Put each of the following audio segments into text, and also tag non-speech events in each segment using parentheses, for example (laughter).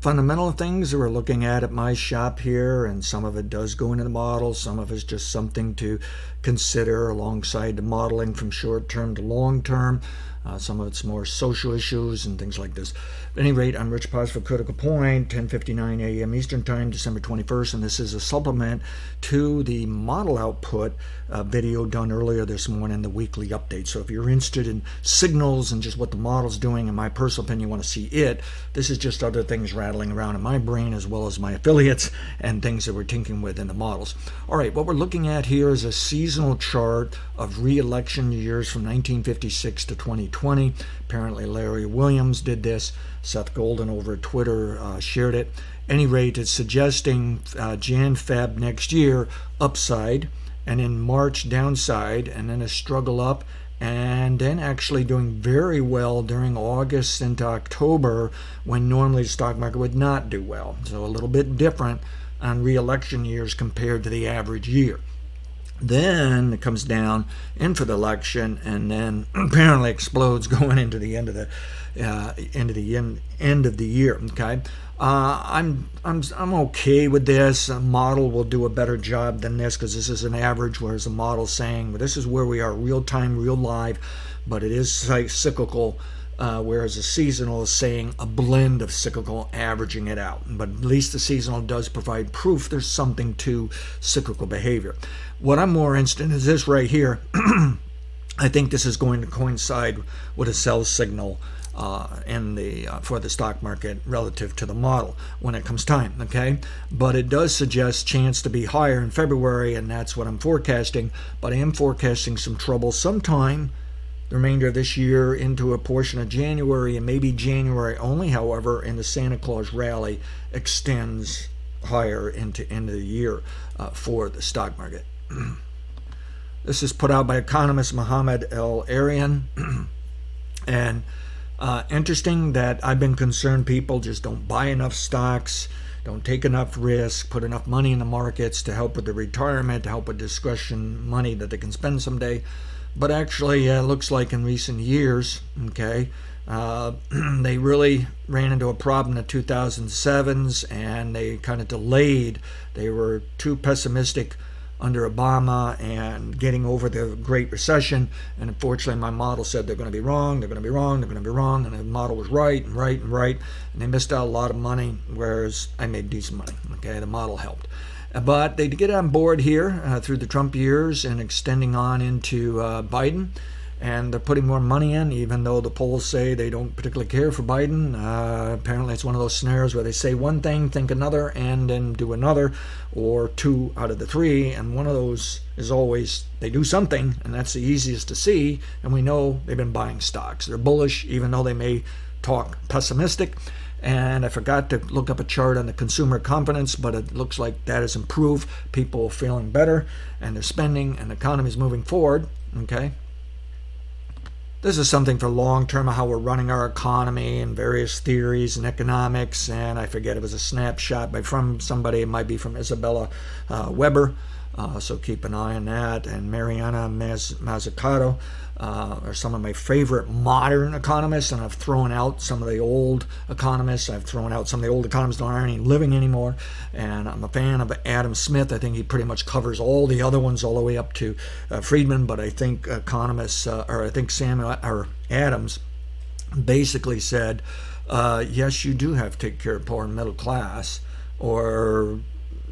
fundamental things that we're looking at at my shop here, and some of it does go into the model, some of it's just something to consider alongside the modeling from short term to long term. Uh, some of it's more social issues and things like this. At any rate, I'm Rich Paz for Critical Point, 10:59 a.m. Eastern Time, December 21st, and this is a supplement to the model output uh, video done earlier this morning, the weekly update. So if you're interested in signals and just what the model's doing, in my personal opinion, you want to see it. This is just other things rattling around in my brain as well as my affiliates and things that we're tinkering with in the models. All right, what we're looking at here is a seasonal chart of re-election years from 1956 to 2020. 2020. Apparently, Larry Williams did this. Seth Golden over Twitter uh, shared it. Any rate, it's suggesting uh, Jan Feb next year upside, and in March downside, and then a struggle up, and then actually doing very well during August into October when normally the stock market would not do well. So a little bit different on re-election years compared to the average year. Then it comes down in for the election, and then (clears throat) apparently explodes (laughs) going into the end of the uh, into the end, end of the year. Okay, uh, I'm I'm I'm okay with this. A model will do a better job than this because this is an average, whereas a model saying well, this is where we are, real time, real live, but it is cyclical. Uh, whereas a seasonal is saying a blend of cyclical, averaging it out. But at least the seasonal does provide proof there's something to cyclical behavior. What I'm more interested in is this right here. (clears throat) I think this is going to coincide with a sell signal uh, in the uh, for the stock market relative to the model when it comes time. Okay, but it does suggest chance to be higher in February, and that's what I'm forecasting. But I am forecasting some trouble sometime the remainder of this year into a portion of January and maybe January only. However, and the Santa Claus rally extends higher into end of the year uh, for the stock market. (clears throat) this is put out by economist Mohamed El-Erian. (clears throat) and uh, interesting that I've been concerned people just don't buy enough stocks, don't take enough risk, put enough money in the markets to help with the retirement, to help with discretion money that they can spend someday. But actually, uh, looks like in recent years, okay, uh, (clears throat) they really ran into a problem in the 2007s and they kind of delayed. They were too pessimistic under Obama and getting over the Great Recession. And unfortunately, my model said they're going to be wrong, they're going to be wrong, they're going to be wrong. And the model was right and right and right. And they missed out a lot of money, whereas I made decent money. Okay, the model helped. But they get on board here uh, through the Trump years and extending on into uh, Biden and they're putting more money in, even though the polls say they don't particularly care for Biden. Uh, apparently, it's one of those scenarios where they say one thing, think another, and then do another, or two out of the three. And one of those is always they do something, and that's the easiest to see. And we know they've been buying stocks. They're bullish, even though they may talk pessimistic. And I forgot to look up a chart on the consumer confidence, but it looks like that has improved. People feeling better, and they're spending, and the economy is moving forward. Okay, this is something for long term how we're running our economy and various theories and economics. And I forget it was a snapshot by from somebody. It might be from Isabella uh, Weber. Uh, so keep an eye on that. And Mariana Maz- Mazzucato uh, are some of my favorite modern economists, and I've thrown out some of the old economists. I've thrown out some of the old economists that aren't even living anymore. And I'm a fan of Adam Smith. I think he pretty much covers all the other ones all the way up to uh, Friedman. But I think economists, uh, or I think Sam or Adams, basically said, uh, yes, you do have to take care of poor and middle class, or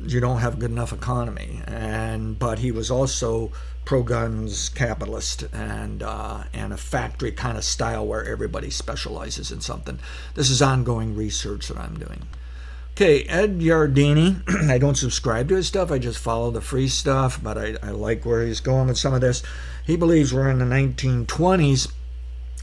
you don't have a good enough economy. And but he was also pro guns capitalist and uh, and a factory kind of style where everybody specializes in something. This is ongoing research that I'm doing. Okay, Ed Yardeni. (clears throat) I don't subscribe to his stuff. I just follow the free stuff, but I, I like where he's going with some of this. He believes we're in the 1920s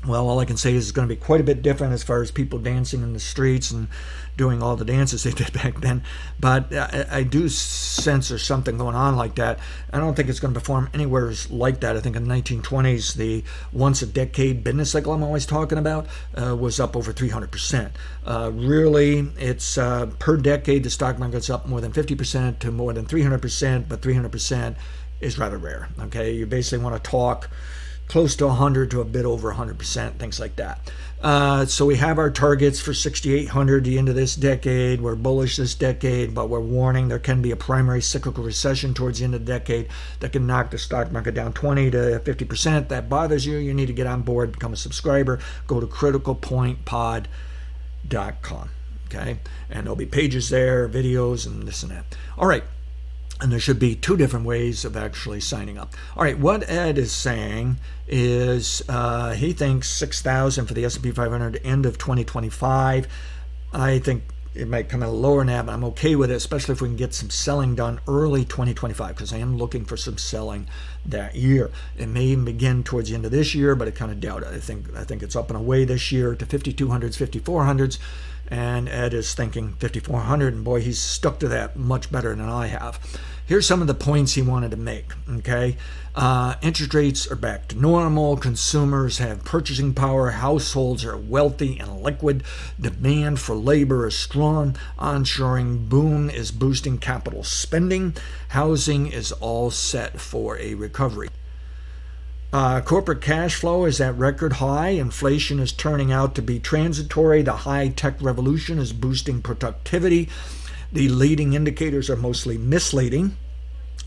well, all I can say is it's going to be quite a bit different as far as people dancing in the streets and doing all the dances they (laughs) did back then. But I, I do sense there's something going on like that. I don't think it's going to perform anywhere like that. I think in the 1920s, the once a decade business cycle I'm always talking about uh, was up over 300%. Uh, really, it's uh, per decade, the stock market's up more than 50% to more than 300%, but 300% is rather rare. Okay, you basically want to talk close to 100 to a bit over 100%, things like that. Uh, so we have our targets for 6,800 the end of this decade. We're bullish this decade, but we're warning there can be a primary cyclical recession towards the end of the decade that can knock the stock market down 20 to 50%. That bothers you, you need to get on board, become a subscriber. Go to criticalpointpod.com. Okay, and there'll be pages there, videos, and this and that. All right. And there should be two different ways of actually signing up. All right, what Ed is saying is uh, he thinks 6,000 for the S&P 500 end of 2025. I think it might come in lower that, but I'm okay with it, especially if we can get some selling done early 2025, because I am looking for some selling that year. It may even begin towards the end of this year, but I kind of doubt it. I think I think it's up and away this year to 5200s, 5400s and Ed is thinking 5400 and boy he's stuck to that much better than I have. Here's some of the points he wanted to make. Okay, uh, interest rates are back to normal. Consumers have purchasing power. Households are wealthy and liquid. Demand for labor is strong. Onshoring boom is boosting capital spending. Housing is all set for a recovery. Uh, corporate cash flow is at record high. Inflation is turning out to be transitory. The high tech revolution is boosting productivity. The leading indicators are mostly misleading.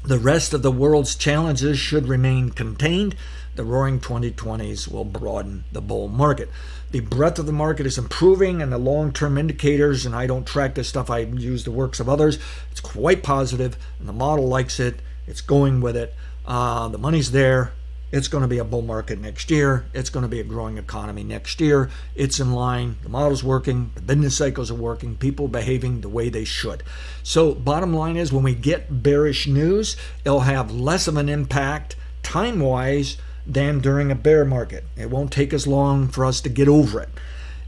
The rest of the world's challenges should remain contained. The roaring 2020s will broaden the bull market. The breadth of the market is improving, and the long term indicators, and I don't track this stuff, I use the works of others, it's quite positive, and the model likes it. It's going with it. Uh, the money's there. It's going to be a bull market next year. It's going to be a growing economy next year. It's in line. The model's working. The business cycles are working. People behaving the way they should. So, bottom line is when we get bearish news, it'll have less of an impact time wise than during a bear market. It won't take as long for us to get over it.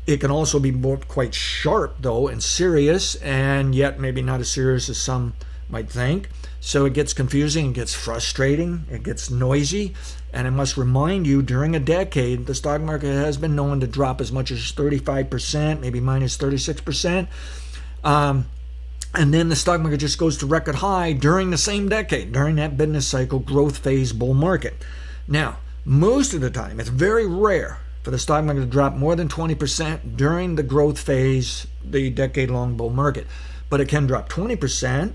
It can also be more quite sharp, though, and serious, and yet maybe not as serious as some might think. So it gets confusing, it gets frustrating, it gets noisy. And I must remind you, during a decade, the stock market has been known to drop as much as 35%, maybe minus 36%. Um, and then the stock market just goes to record high during the same decade, during that business cycle growth phase bull market. Now, most of the time, it's very rare for the stock market to drop more than 20% during the growth phase, the decade long bull market. But it can drop 20%,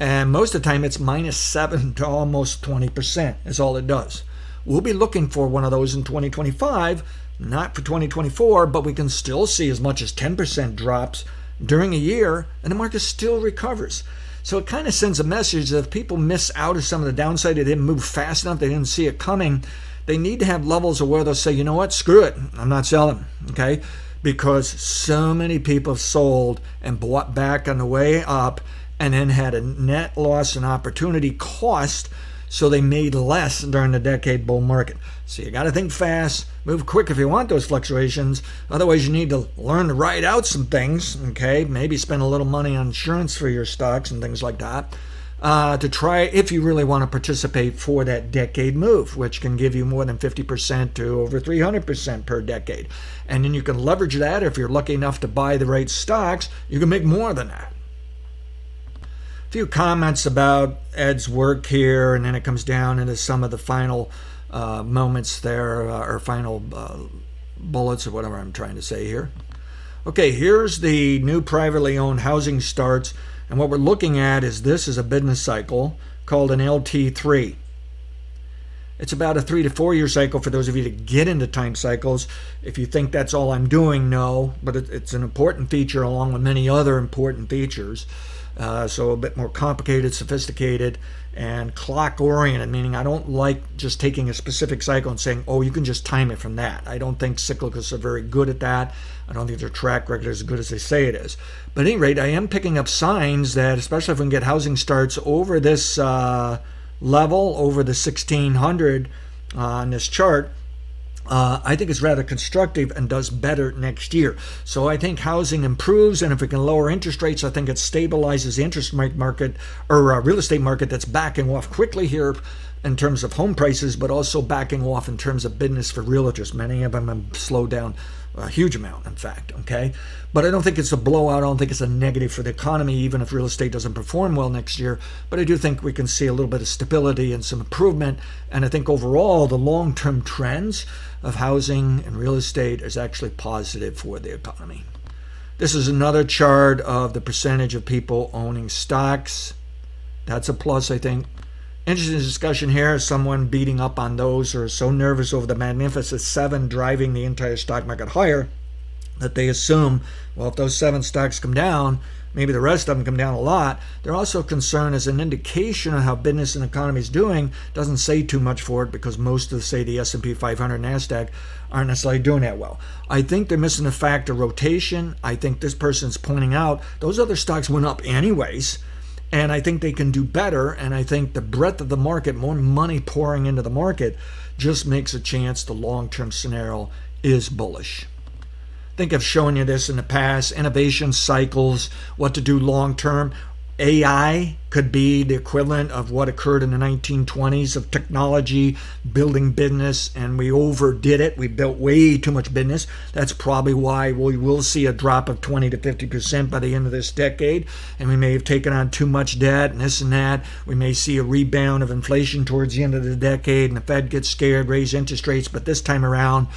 and most of the time it's minus 7 to almost 20% is all it does. We'll be looking for one of those in 2025, not for 2024, but we can still see as much as 10% drops during a year and the market still recovers. So it kind of sends a message that if people miss out of some of the downside, they didn't move fast enough, they didn't see it coming, they need to have levels of where they'll say, you know what, screw it, I'm not selling. Okay? Because so many people sold and bought back on the way up and then had a net loss and opportunity cost so they made less during the decade bull market. So you got to think fast, move quick if you want those fluctuations. Otherwise, you need to learn to ride out some things, okay? Maybe spend a little money on insurance for your stocks and things like that. Uh, to try if you really want to participate for that decade move, which can give you more than 50% to over 300% per decade. And then you can leverage that if you're lucky enough to buy the right stocks, you can make more than that few comments about Ed's work here, and then it comes down into some of the final uh, moments there, uh, or final uh, bullets, or whatever I'm trying to say here. Okay, here's the new privately owned housing starts, and what we're looking at is this is a business cycle called an LT3. It's about a three to four year cycle for those of you to get into time cycles. If you think that's all I'm doing, no, but it's an important feature along with many other important features. Uh, so a bit more complicated, sophisticated, and clock oriented, meaning I don't like just taking a specific cycle and saying, oh, you can just time it from that. I don't think cyclicals are very good at that. I don't think their track record is as good as they say it is. But at any rate, I am picking up signs that, especially if we can get housing starts over this uh, level, over the 1600 uh, on this chart, uh, I think it's rather constructive and does better next year. So I think housing improves, and if we can lower interest rates, I think it stabilizes the interest rate market or uh, real estate market that's backing off quickly here in terms of home prices, but also backing off in terms of business for realtors. Many of them have slowed down a huge amount, in fact. Okay, but I don't think it's a blowout. I don't think it's a negative for the economy, even if real estate doesn't perform well next year. But I do think we can see a little bit of stability and some improvement. And I think overall, the long-term trends of housing and real estate is actually positive for the economy. This is another chart of the percentage of people owning stocks. That's a plus, I think. Interesting discussion here. Someone beating up on those who are so nervous over the Magnificent Seven driving the entire stock market higher that they assume, well, if those seven stocks come down, maybe the rest of them come down a lot. They're also concerned as an indication of how business and economy is doing. Doesn't say too much for it because most of, say, the S&P 500, Nasdaq aren't necessarily doing that well. I think they're missing the fact of rotation. I think this person's pointing out those other stocks went up anyways. And I think they can do better. And I think the breadth of the market, more money pouring into the market, just makes a chance the long term scenario is bullish. I think I've shown you this in the past innovation cycles, what to do long term. AI could be the equivalent of what occurred in the 1920s of technology building business, and we overdid it. We built way too much business. That's probably why we will see a drop of 20 to 50% by the end of this decade, and we may have taken on too much debt and this and that. We may see a rebound of inflation towards the end of the decade, and the Fed gets scared, raise interest rates, but this time around,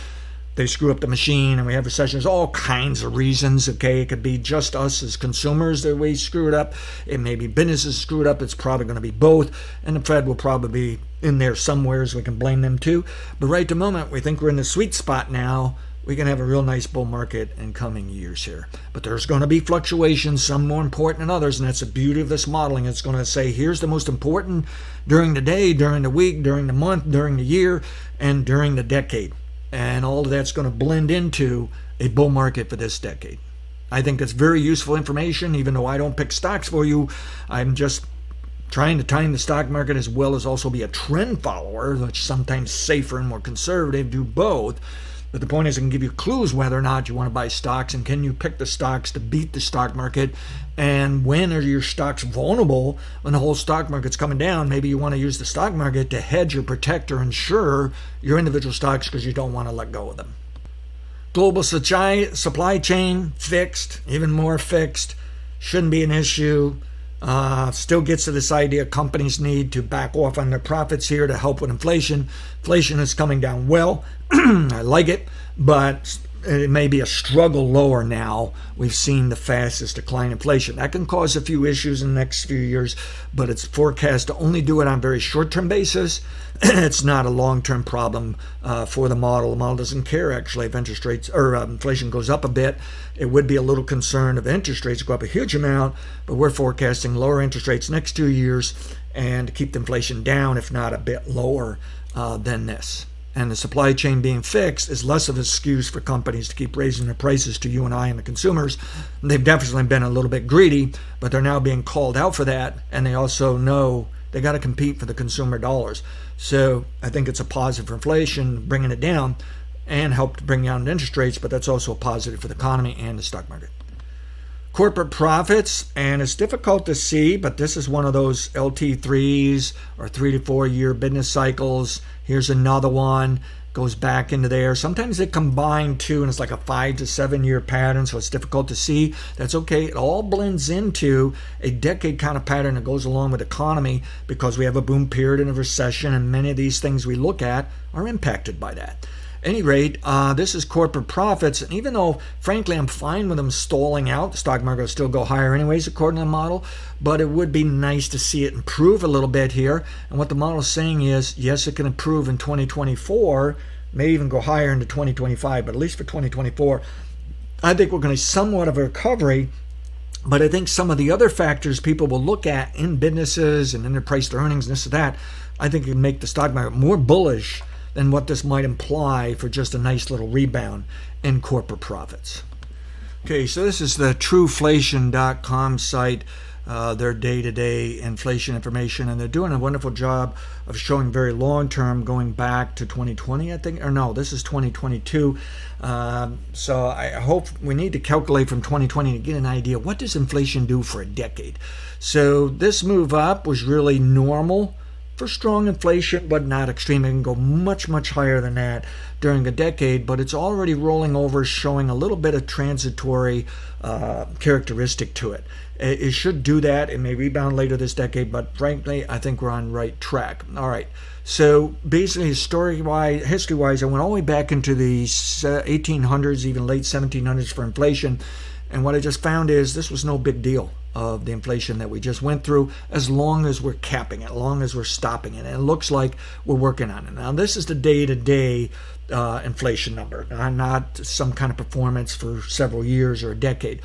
they screw up the machine and we have recessions, all kinds of reasons. Okay, it could be just us as consumers that we screwed up. It may be businesses screwed up. It's probably going to be both. And the Fed will probably be in there somewhere so we can blame them too. But right at the moment, we think we're in the sweet spot now. We can have a real nice bull market in coming years here. But there's going to be fluctuations, some more important than others, and that's the beauty of this modeling. It's going to say here's the most important during the day, during the week, during the month, during the year, and during the decade and all of that's going to blend into a bull market for this decade. I think that's very useful information, even though I don't pick stocks for you. I'm just trying to time the stock market as well as also be a trend follower, which sometimes safer and more conservative, do both. But the point is, I can give you clues whether or not you want to buy stocks and can you pick the stocks to beat the stock market. And when are your stocks vulnerable when the whole stock market's coming down? Maybe you want to use the stock market to hedge or protect or insure your individual stocks because you don't want to let go of them. Global supply chain fixed, even more fixed, shouldn't be an issue. Uh, still gets to this idea companies need to back off on their profits here to help with inflation. Inflation is coming down well. (clears throat) I like it, but it may be a struggle lower now. We've seen the fastest decline in inflation. That can cause a few issues in the next few years, but it's forecast to only do it on a very short term basis. (clears throat) it's not a long term problem uh, for the model. The model doesn't care actually if interest rates or uh, inflation goes up a bit. It would be a little concern if interest rates go up a huge amount, but we're forecasting lower interest rates next two years and keep the inflation down, if not a bit lower uh, than this and the supply chain being fixed is less of an excuse for companies to keep raising their prices to you and I and the consumers. They've definitely been a little bit greedy, but they're now being called out for that, and they also know they got to compete for the consumer dollars. So I think it's a positive for inflation, bringing it down, and help to bring down interest rates, but that's also a positive for the economy and the stock market corporate profits, and it's difficult to see, but this is one of those LT3s or three to four year business cycles. Here's another one, goes back into there. Sometimes they combine two, and it's like a five to seven year pattern, so it's difficult to see. That's okay. It all blends into a decade kind of pattern that goes along with economy because we have a boom period and a recession, and many of these things we look at are impacted by that any rate, uh, this is corporate profits. And even though, frankly, I'm fine with them stalling out, the stock market will still go higher anyways, according to the model. But it would be nice to see it improve a little bit here. And what the model is saying is, yes, it can improve in 2024, may even go higher into 2025, but at least for 2024, I think we're going to see somewhat of a recovery. But I think some of the other factors people will look at in businesses and in their price to earnings and this and that, I think it can make the stock market more bullish than what this might imply for just a nice little rebound in corporate profits. Okay, so this is the truflation.com site, uh, their day to day inflation information, and they're doing a wonderful job of showing very long term going back to 2020, I think, or no, this is 2022. Um, so I hope we need to calculate from 2020 to get an idea what does inflation do for a decade. So this move up was really normal for strong inflation, but not extreme. It can go much, much higher than that during a decade, but it's already rolling over, showing a little bit of transitory uh, characteristic to it. It should do that. It may rebound later this decade, but frankly, I think we're on right track. All right. So basically, story wise, history wise, I went all the way back into the 1800s, even late 1700s for inflation. And what I just found is this was no big deal of the inflation that we just went through as long as we're capping it, as long as we're stopping it. And it looks like we're working on it. Now, this is the day to day inflation number, not some kind of performance for several years or a decade.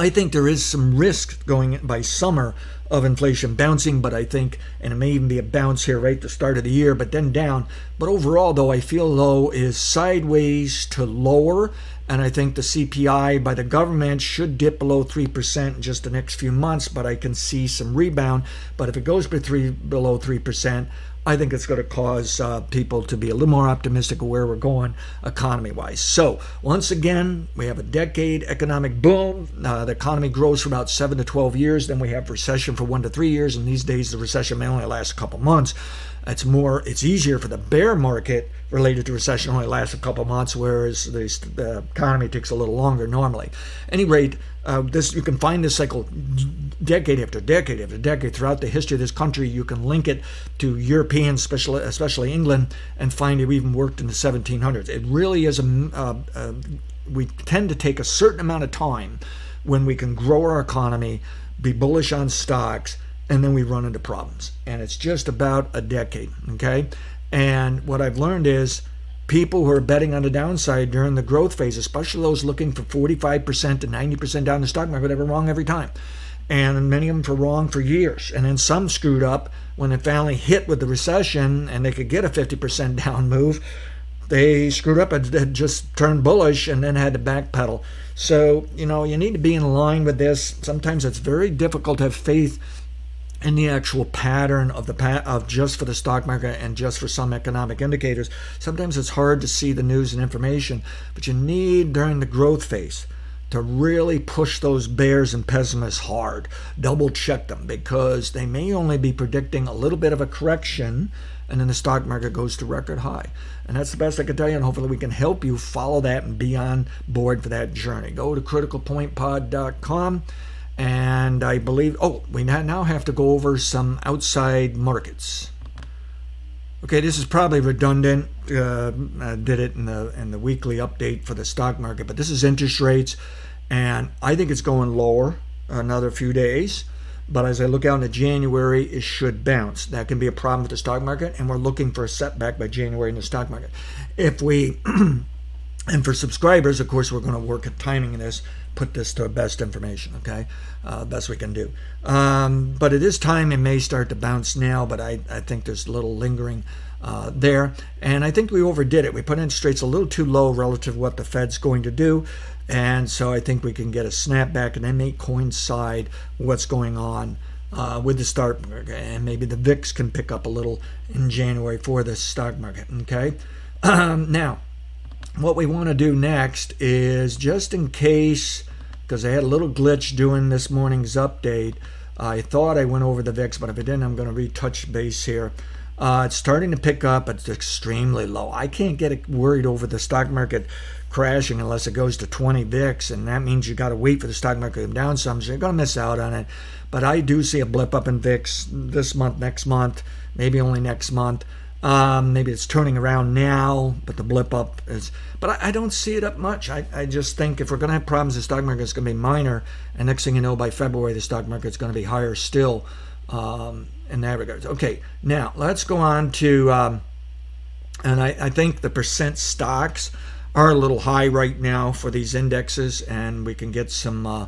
I think there is some risk going by summer of inflation bouncing, but I think, and it may even be a bounce here right at the start of the year, but then down. But overall, though, I feel low is sideways to lower. And I think the CPI by the government should dip below 3% in just the next few months, but I can see some rebound. But if it goes below 3%, I think it's going to cause uh, people to be a little more optimistic of where we're going economy wise. So, once again, we have a decade economic boom. Uh, the economy grows for about seven to 12 years. Then we have recession for one to three years. And these days, the recession may only last a couple months. It's more, it's easier for the bear market related to recession only lasts a couple months, whereas the, the economy takes a little longer normally. Any rate, uh, this you can find this cycle decade after decade after decade throughout the history of this country. You can link it to Europeans, especially especially England, and find it even worked in the 1700s. It really is a. Uh, uh, we tend to take a certain amount of time when we can grow our economy, be bullish on stocks, and then we run into problems. And it's just about a decade. Okay, and what I've learned is people who are betting on the downside during the growth phase, especially those looking for 45% to 90% down the stock market, were wrong every time. And many of them were wrong for years. And then some screwed up when it finally hit with the recession and they could get a 50% (laughs) down move. They screwed up and just turned bullish and then had to backpedal. So, you know, you need to be in line with this. Sometimes it's very difficult to have faith in the actual pattern of the pa- of just for the stock market and just for some economic indicators. Sometimes it's hard to see the news and information, but you need during the growth phase to really push those bears and pessimists hard. Double check them because they may only be predicting a little bit of a correction and then the stock market goes to record high. And that's the best I can tell you, and hopefully we can help you follow that and be on board for that journey. Go to criticalpointpod.com and I believe, oh, we now have to go over some outside markets. Okay, this is probably redundant. Uh, I did it in the in the weekly update for the stock market, but this is interest rates, and I think it's going lower another few days. But as I look out into January, it should bounce. That can be a problem with the stock market, and we're looking for a setback by January in the stock market. If we (clears throat) and for subscribers, of course, we're going to work at timing this put this to our best information, okay? Uh, best we can do. Um, but it is time it may start to bounce now, but I, I think there's a little lingering uh, there. And I think we overdid it. We put interest rates a little too low relative to what the Fed's going to do. And so I think we can get a snapback and then may coincide what's going on uh, with the stock market. And maybe the VIX can pick up a little in January for the stock market, okay? Um, (clears throat) now, what we want to do next is just in case because I had a little glitch doing this morning's update. I thought I went over the VIX, but if I didn't, I'm going to retouch base here. Uh, it's starting to pick up. It's extremely low. I can't get worried over the stock market crashing unless it goes to 20 VIX, and that means you got to wait for the stock market to come down some. So you're going to miss out on it. But I do see a blip up in VIX this month, next month, maybe only next month. Um, maybe it's turning around now, but the blip up is. But I, I don't see it up much. I, I just think if we're going to have problems, the stock market is going to be minor. And next thing you know, by February, the stock market is going to be higher still um, in that regard. Okay, now let's go on to. Um, and I, I think the percent stocks are a little high right now for these indexes, and we can get some. Uh,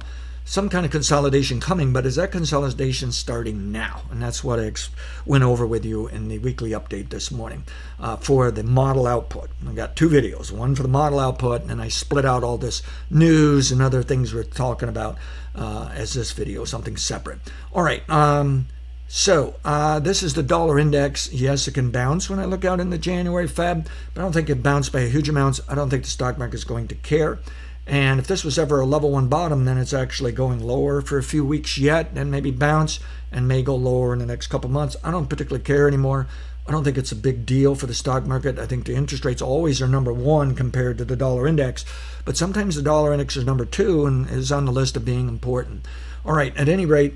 some kind of consolidation coming, but is that consolidation starting now? And that's what I ex- went over with you in the weekly update this morning uh, for the model output. I got two videos, one for the model output, and I split out all this news and other things we're talking about uh, as this video, something separate. All right. Um, so uh, this is the dollar index. Yes, it can bounce when I look out in the January Feb, but I don't think it bounced by a huge amount. I don't think the stock market is going to care. And if this was ever a level one bottom, then it's actually going lower for a few weeks yet, and maybe bounce and may go lower in the next couple months. I don't particularly care anymore. I don't think it's a big deal for the stock market. I think the interest rates always are number one compared to the dollar index, but sometimes the dollar index is number two and is on the list of being important. All right, at any rate,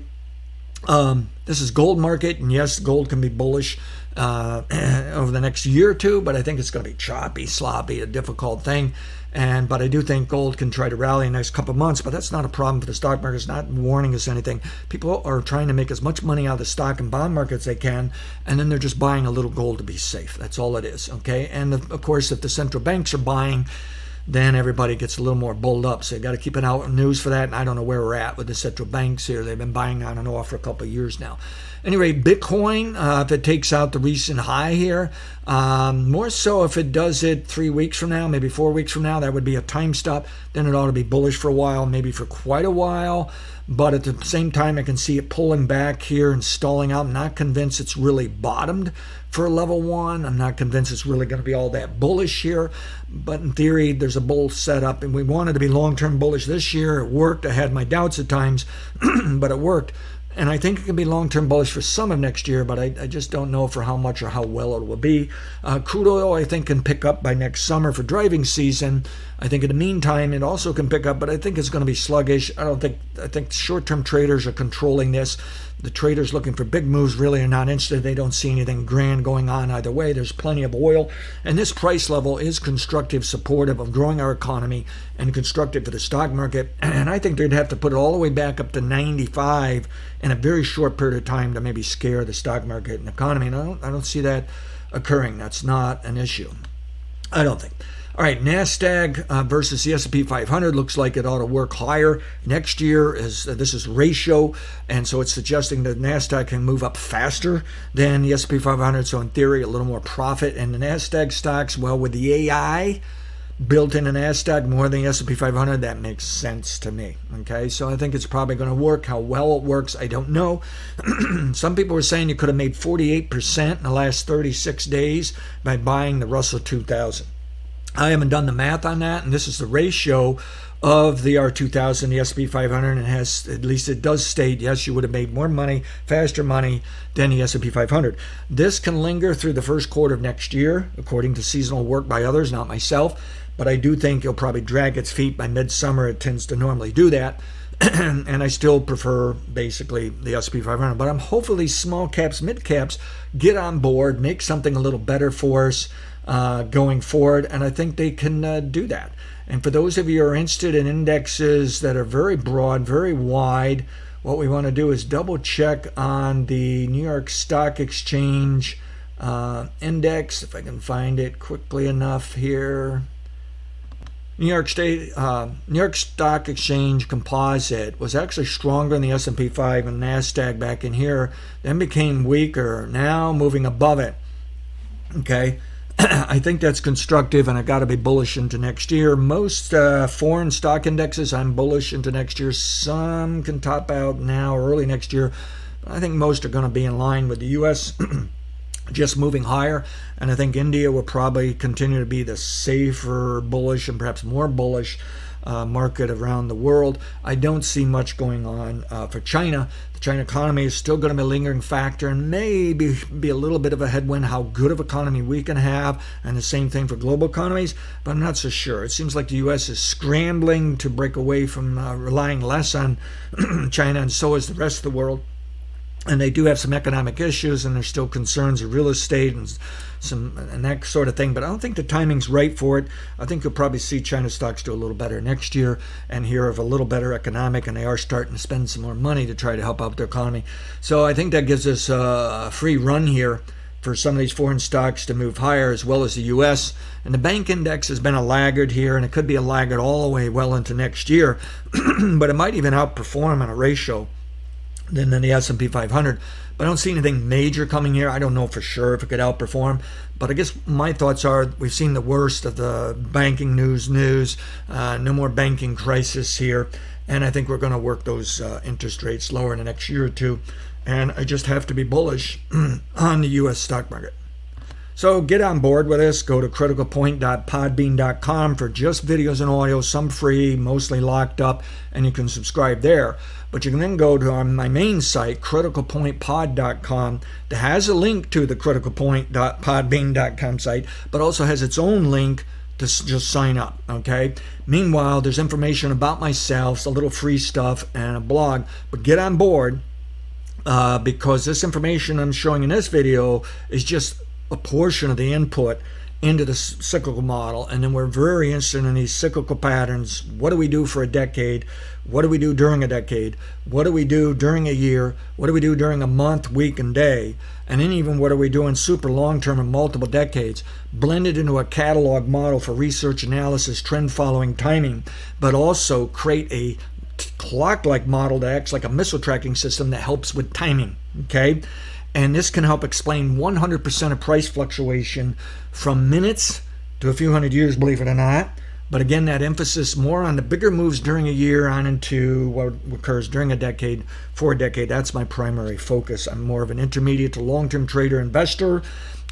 um, this is gold market, and yes, gold can be bullish uh, (clears throat) over the next year or two, but I think it's going to be choppy, sloppy, a difficult thing. And but I do think gold can try to rally in the next couple of months, but that's not a problem for the stock market. It's not warning us anything. People are trying to make as much money out of the stock and bond markets they can, and then they're just buying a little gold to be safe. That's all it is. Okay, and of course, if the central banks are buying then everybody gets a little more bulled up. So you got to keep an eye on news for that. And I don't know where we're at with the central banks here. They've been buying on and off for a couple of years now. Anyway, Bitcoin, uh, if it takes out the recent high here, um, more so if it does it three weeks from now, maybe four weeks from now, that would be a time stop. Then it ought to be bullish for a while, maybe for quite a while. But at the same time, I can see it pulling back here and stalling out. I'm not convinced it's really bottomed for level one. I'm not convinced it's really going to be all that bullish here. But in theory, there's a bull setup, and we wanted to be long term bullish this year. It worked. I had my doubts at times, (clears throat) but it worked. And I think it can be long term bullish for some of next year, but I, I, just don't know for how much or how well it will be. Uh, crude oil, I think, can pick up by next summer for driving season. I think in the meantime, it also can pick up, but I think it's going to be sluggish. I don't think, I think short term traders are controlling this. The traders looking for big moves really are not interested. They don't see anything grand going on either way. There's plenty of oil. And this price level is constructive, supportive of growing our economy and constructive for the stock market. (clears throat) And I think they'd have to put it all the way back up to 95 in a very short period of time to maybe scare the stock market and economy. And I don't, I don't see that occurring. That's not an issue. I don't think. All right, Nasdaq uh, versus the S&P 500 looks like it ought to work higher next year. Is uh, this is ratio, and so it's suggesting that Nasdaq can move up faster than the S&P 500. So in theory, a little more profit. And the Nasdaq stocks, well, with the AI built in an Nasdaq more than the S&P 500, that makes sense to me. Okay, so I think it's probably going to work. How well it works, I don't know. (clears throat) Some people were saying you could have made 48% in the last 36 days by buying the Russell 2000. I haven't done the math on that, and this is the ratio of the R2000, the S&P 500, and has at least it does state yes, you would have made more money, faster money than the S&P 500. This can linger through the first quarter of next year, according to seasonal work by others, not myself. But I do think it'll probably drag its feet by midsummer. It tends to normally do that. (clears throat) and I still prefer basically the S&P 500. But I'm hopefully small caps, mid caps get on board, make something a little better for us uh, going forward, and I think they can uh, do that. And for those of you who are interested in indexes that are very broad, very wide, what we want to do is double check on the New York Stock Exchange uh, index, if I can find it quickly enough here. New York State, uh, New York Stock Exchange Composite was actually stronger than the S&P 5 and Nasdaq back in here, then became weaker. Now moving above it. Okay, (clears throat) I think that's constructive, and I got to be bullish into next year. Most uh, foreign stock indexes, I'm bullish into next year. Some can top out now, or early next year. I think most are going to be in line with the U.S. (clears throat) just moving higher. And I think India will probably continue to be the safer, bullish, and perhaps more bullish uh, market around the world. I don't see much going on uh, for China. The China economy is still going to be a lingering factor and maybe be a little bit of a headwind how good of economy we can have, and the same thing for global economies, but I'm not so sure. It seems like the U.S. is scrambling to break away from uh, relying less on (clears throat) China, and so is the rest of the world and they do have some economic issues and there's still concerns of real estate and some and that sort of thing but i don't think the timing's right for it. I think you'll probably see china stocks do a little better next year and hear of a little better economic and they are starting to spend some more money to try to help out their economy. So i think that gives us uh, a free run here for some of these foreign stocks to move higher as well as the US. And the bank index has been a laggard here and it could be a laggard all the way well into next year, (clears throat) but it might even outperform on a ratio than, the S&P 500. But I don't see anything major coming here. I don't know for sure if it could outperform. But I guess my thoughts are we've seen the worst of the banking news news. Uh, no more banking crisis here. And I think we're going to work those uh, interest rates lower in the next year or two. And I just have to be bullish (clears throat) on the U.S. stock market. So get on board with us. Go to criticalpoint.podbean.com for just videos and audio, some free, mostly locked up, and you can subscribe there. But you can then go to my main site, criticalpointpod.com, that has a link to the criticalpoint.podbean.com site, but also has its own link to just sign up. Okay. Meanwhile, there's information about myself, a little free stuff, and a blog. But get on board uh, because this information I'm showing in this video is just a portion of the input into the cyclical model. And then we're very interested in these cyclical patterns. What do we do for a decade? What do we do during a decade? What do we do during a year? What do we do during a month, week, and day? And then even what are we doing super long term and multiple decades? Blended into a catalog model for research analysis, trend following, timing, but also create a clock like model that acts like a missile tracking system that helps with timing. Okay and this can help explain 100% of price fluctuation from minutes to a few hundred years, believe it or not. But again, that emphasis more on the bigger moves during a year on into what occurs during a decade, for a decade. That's my primary focus. I'm more of an intermediate to long term trader investor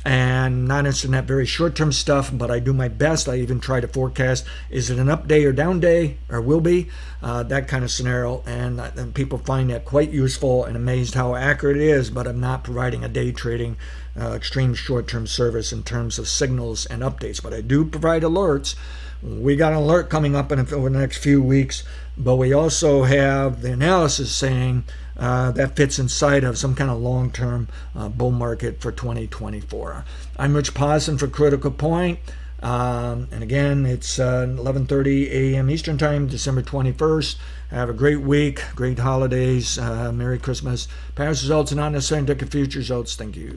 and not interested in that very short term stuff, but I do my best. I even try to forecast is it an up day or down day, or will be, uh, that kind of scenario. And, uh, and, people find that quite useful and amazed how accurate it is, but I'm not providing a day trading uh, extreme short term service in terms of signals and updates, but I do provide alerts. We got an alert coming up in over the next few weeks, but we also have the analysis saying uh, that fits inside of some kind of long-term uh, bull market for 2024. I'm Rich Pawson for Critical Point. Um, and again, it's 11:30 uh, a.m. Eastern Time, December 21st. Have a great week, great holidays, uh, Merry Christmas. Past results are not necessarily indicative future results. Thank you.